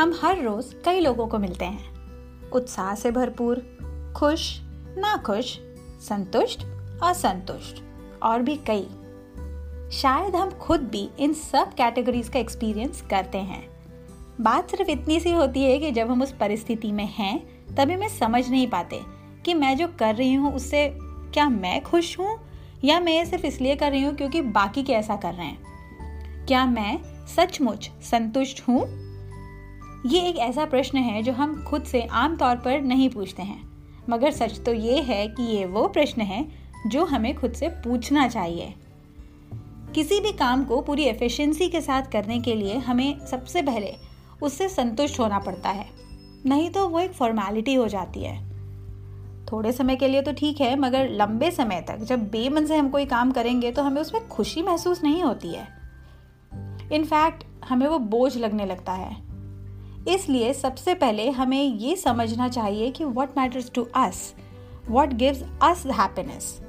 हम हर रोज कई लोगों को मिलते हैं। उत्साह से भरपूर, खुश ना खुश संतुष्ट, असंतुष्ट, और भी कई। शायद हम खुद भी इन सब कैटेगरीज का एक्सपीरियंस करते हैं। बात सिर्फ़ इतनी सी होती है कि जब हम उस परिस्थिति में हैं, तभी मैं समझ नहीं पाते कि मैं जो कर रही हूँ, उससे क्या मैं खुश हूँ? या मैं ये सिर्फ़ इसलिए कर रही हूँ क्योंकि बाकी कैसा कर रहे हैं? क्या मैं सचमुच संतुष्ट हूँ? ये एक ऐसा प्रश्न है जो हम खुद से आमतौर पर नहीं पूछते हैं। मगर सच तो ये है कि ये वो प्रश्न है जो हमें खुद से पूछना चाहिए। किसी भी काम को पूरी एफिशिएंसी के साथ करने के लिए हमें सबसे पहले उससे संतुष्ट होना पड़ता है। नहीं तो वो एक फॉर्मेलिटी हो जाती है। थोड़े समय के लिए तो ठीक है, मगर लंबे समय तक जब बेमन से हम कोई काम करेंगे तो हमें उसमें खुशी महसूस नहीं होती है। इनफैक्ट हमें वो बोझ लगने लगता है। इसलिए सबसे पहले हमें ये समझना चाहिए कि what matters to us what gives us happiness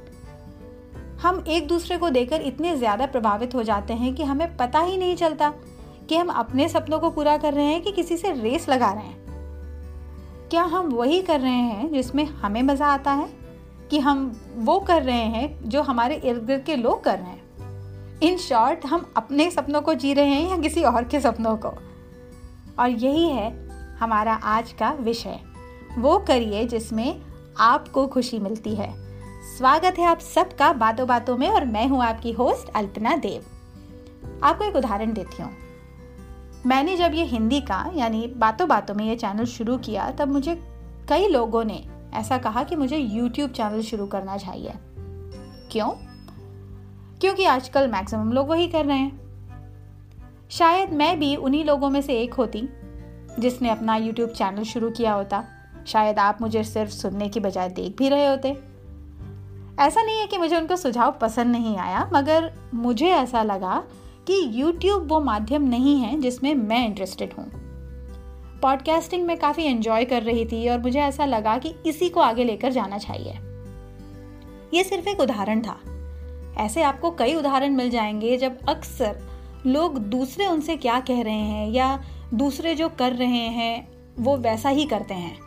हम एक दूसरे को देखकर इतने ज़्यादा प्रभावित हो जाते हैं कि हमें पता ही नहीं चलता कि हम अपने सपनों को पूरा कर रहे हैं कि किसी से रेस लगा रहे हैं। क्या हम वही कर रहे हैं जिसमें हमें मज़ा आता है? कि हम वो कर रहे हैं जो हमारे इर्द गिर्द के लोग कर रहे हैं। इन शॉर्ट, हम अपने सपनों को जी रहे हैं या किसी और के सपनों को? और यही है हमारा आज का विषय। वो करिए जिसमें आपको खुशी मिलती है। स्वागत है आप सबका बातों बातों में और मैं हूँ आपकी होस्ट अल्पना देव। आपको एक उदाहरण देती हूँ। मैंने जब ये हिंदी का, यानी बातों बातों में ये चैनल शुरू किया, तब मुझे कई लोगों ने ऐसा कहा कि मुझे यूट्यूब चैनल शुरू करना चाहिए। क्यों? क्योंकि आजकल मैक्सिमम लोग वही कर रहे हैं। शायद मैं भी उन्हीं लोगों में से एक होती, जिसने अपना यूट्यूब चैनल शुरू किया होता। शायद आप मुझे सिर्फ़ सुनने की बजाय देख भी रहे होते। ऐसा नहीं है कि मुझे उनका सुझाव पसंद नहीं आया, मगर मुझे ऐसा लगा कि YouTube वो माध्यम नहीं है जिसमें मैं इंटरेस्टेड हूँ। पॉडकास्टिंग में काफ़ी एंजॉय कर रही थी और मुझे ऐसा लगा कि इसी को आगे लेकर जाना चाहिए। ये सिर्फ़ एक उदाहरण था। ऐसे आपको कई उदाहरण मिल जाएँगे जब अक्सर लोग दूसरे उनसे क्या कह रहे हैं या दूसरे जो कर रहे हैं, वो वैसा ही करते हैं।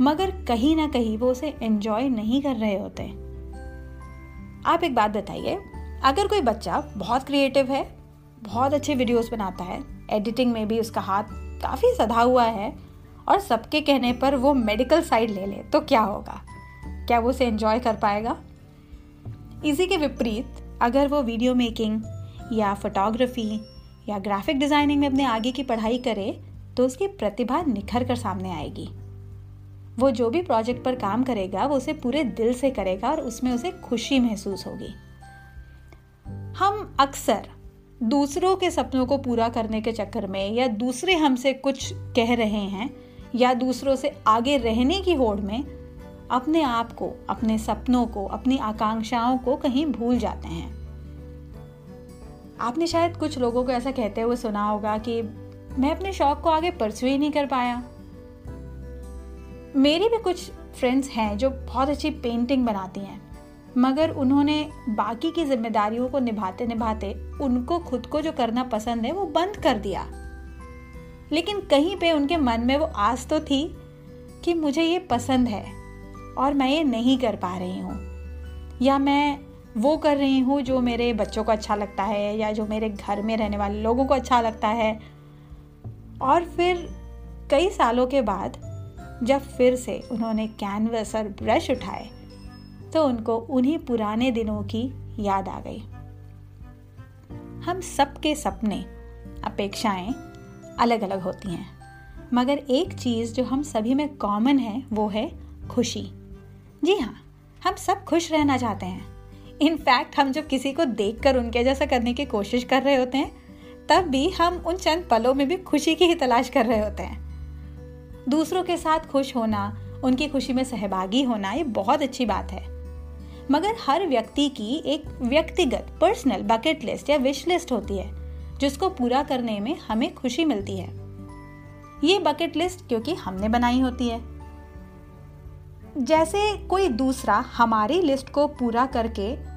मगर कहीं ना कहीं वो उसे एंजॉय नहीं कर रहे होते। आप एक बात बताइए, अगर कोई बच्चा बहुत क्रिएटिव है, बहुत अच्छे वीडियोस बनाता है एडिटिंग में भी उसका हाथ काफ़ी सधा हुआ है, और सबके कहने पर वो मेडिकल साइड ले ले तो क्या होगा? क्या वो उसे एंजॉय कर पाएगा? इसी के विपरीत, अगर वो वीडियो मेकिंग या फोटोग्राफी या ग्राफिक डिज़ाइनिंग में अपने आगे की पढ़ाई करे तो उसकी प्रतिभा निखर कर सामने आएगी। वो जो भी प्रोजेक्ट पर काम करेगा, वो उसे पूरे दिल से करेगा और उसमें उसे खुशी महसूस होगी। हम अक्सर दूसरों के सपनों को पूरा करने के चक्कर में या दूसरे हमसे कुछ कह रहे हैं या दूसरों से आगे रहने की होड़ में अपने आप को, अपने सपनों को, अपनी आकांक्षाओं को कहीं भूल जाते हैं। आपने शायद कुछ लोगों को ऐसा कहते हुए सुना होगा कि मैं अपने शौक को आगे परसू ही नहीं कर पाया। मेरी भी कुछ फ्रेंड्स हैं जो बहुत अच्छी पेंटिंग बनाती हैं, मगर उन्होंने बाकी की जिम्मेदारियों को निभाते निभाते उनको खुद को जो करना पसंद है वो बंद कर दिया। लेकिन कहीं पे उनके मन में वो आस तो थी कि मुझे ये पसंद है और मैं ये नहीं कर पा रही हूँ। या मैं वो कर रही हूँ जो मेरे बच्चों को अच्छा लगता है या जो मेरे घर में रहने वाले लोगों को अच्छा लगता है। और फिर कई सालों के बाद जब फिर से उन्होंने कैनवस और ब्रश उठाए तो उनको उन्हीं पुराने दिनों की याद आ गई। हम सबके सपने, अपेक्षाएँ अलग अलग होती हैं, मगर एक चीज़ जो हम सभी में कॉमन है, वो है खुशी। जी हाँ हम सब खुश रहना चाहते हैं। इनफैक्ट हम जब किसी को देख कर उनके जैसा करने की कोशिश कर रहे होते हैं, तब भी हम उन चंद पलों में भी खुशी की ही तलाश कर रहे होते हैं। दूसरों के साथ खुश होना, उनकी खुशी में सहभागी होना, ये बहुत अच्छी बात है। मगर हर व्यक्ति की एक व्यक्तिगत पर्सनल बकेट लिस्ट या विश लिस्ट होती है, जिसको पूरा करने में हमें खुशी मिलती है। ये बकेट लिस्ट क्योंकि हमने बनाई होती है। जैसे कोई दूसरा हमारी लिस्ट को पूरा करके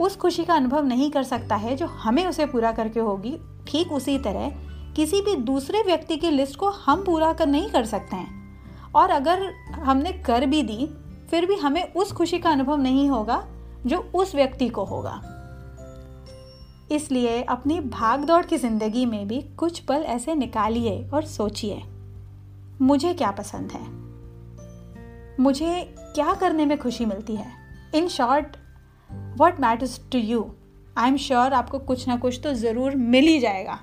उस खुशी का अनुभव नहीं कर सकता है जो हमें उसे पूरा करके होगी। ठीक उसी तरह, किसी भी दूसरे व्यक्ति की लिस्ट को हम पूरा कर नहीं कर सकते हैं। और अगर हमने कर भी दी, फिर भी हमें उस खुशी का अनुभव नहीं होगा जो उस व्यक्ति को होगा। इसलिए अपनी भाग दौड़ की ज़िंदगी में भी कुछ पल ऐसे निकालिए और सोचिए, मुझे क्या पसंद है? मुझे क्या करने में खुशी मिलती है? In short what matters to you I am sure आपको कुछ ना कुछ तो ज़रूर मिल ही जाएगा।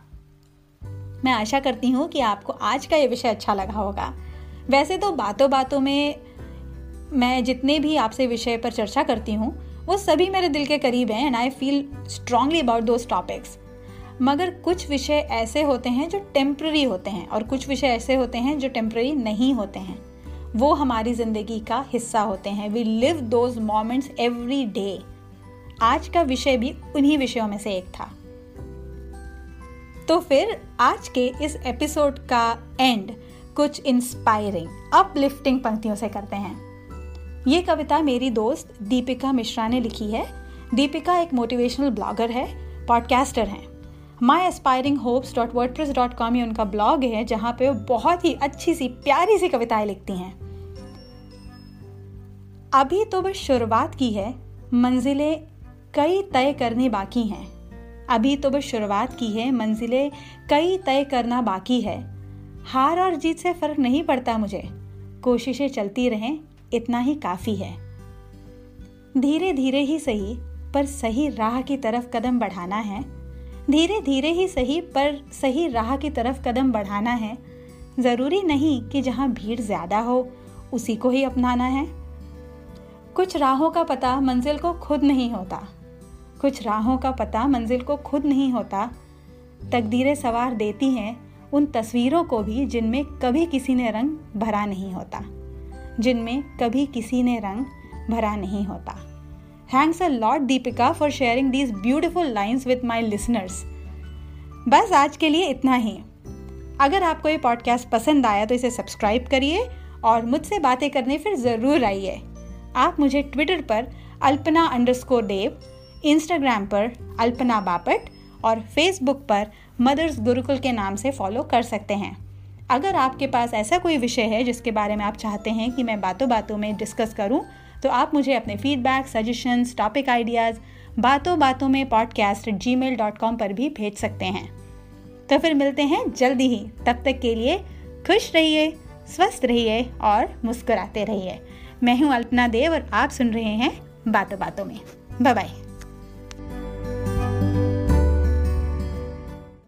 मैं आशा करती हूँ कि आपको आज का ये विषय अच्छा लगा होगा। वैसे तो बातों बातों में मैं जितने भी आपसे विषय पर चर्चा करती हूँ, वो सभी मेरे दिल के करीब हैं and I feel strongly about those topics मगर कुछ विषय ऐसे होते हैं जो टेम्प्ररी होते हैं और कुछ विषय ऐसे होते हैं जो टेम्प्ररी नहीं होते हैं। वो हमारी ज़िंदगी का हिस्सा होते हैं। We live those moments every day आज का विषय भी उन्हीं विषयों में से एक था। तो फिर आज के इस एपिसोड का एंड कुछ इंस्पायरिंग अपलिफ्टिंग पंक्तियों से करते हैं। ये कविता मेरी दोस्त दीपिका मिश्रा ने लिखी है। दीपिका एक मोटिवेशनल ब्लॉगर है पॉडकास्टर हैं। My aspiring hopes dot WordPress dot com ये उनका ब्लॉग है, जहाँ पे वो बहुत ही अच्छी सी, प्यारी सी कविताएँ लिखती हैं। अभी तो बस शुरुआत की है, मंजिलें कई तय करनी बाकी हैं। अभी तो बस शुरुआत की है, मंजिलें कई तय करना बाकी है। हार और जीत से फ़र्क नहीं पड़ता मुझे। कोशिशें चलती रहें, इतना ही काफ़ी है। धीरे धीरे ही सही, पर सही राह की तरफ़ कदम बढ़ाना है। धीरे धीरे ही सही, पर सही राह की तरफ़ कदम बढ़ाना है। ज़रूरी नहीं कि जहाँ भीड़ ज़्यादा हो, उसी को ही अपनाना है। कुछ राहों का पता मंजिल को खुद नहीं होता। कुछ राहों का पता मंजिल को खुद नहीं होता। तकदीरें सवार देती हैं, उन तस्वीरों को भी जिनमें कभी किसी ने रंग भरा नहीं होता। जिनमें कभी किसी ने रंग भरा नहीं होता। Thanks a lot Deepika for sharing these beautiful lines with my listeners बस आज के लिए इतना ही। अगर आपको ये पॉडकास्ट पसंद आया तो इसे सब्सक्राइब करिए और मुझसे बातें करने फिर ज़रूर आइए। आप मुझे ट्विटर पर अल्पना अंडरस्कोर देव इंस्टाग्राम पर अल्पना बापट और फेसबुक पर मदर्स गुरुकुल के नाम से फॉलो कर सकते हैं। अगर आपके पास ऐसा कोई विषय है जिसके बारे में आप चाहते हैं कि मैं बातों बातों में डिस्कस करूँ, तो आप मुझे अपने फीडबैक सजेशंस टॉपिक आइडियाज़ बातों बातों में podcast Gmail dot com पर भी भेज सकते हैं। तो फिर मिलते हैं जल्दी ही। तब तक के लिए खुश रहिए स्वस्थ रहिए और मुस्कुराते रहिए। मैं हूँ अल्पना देव और आप सुन रहे हैं बातों बातों में। Bye bye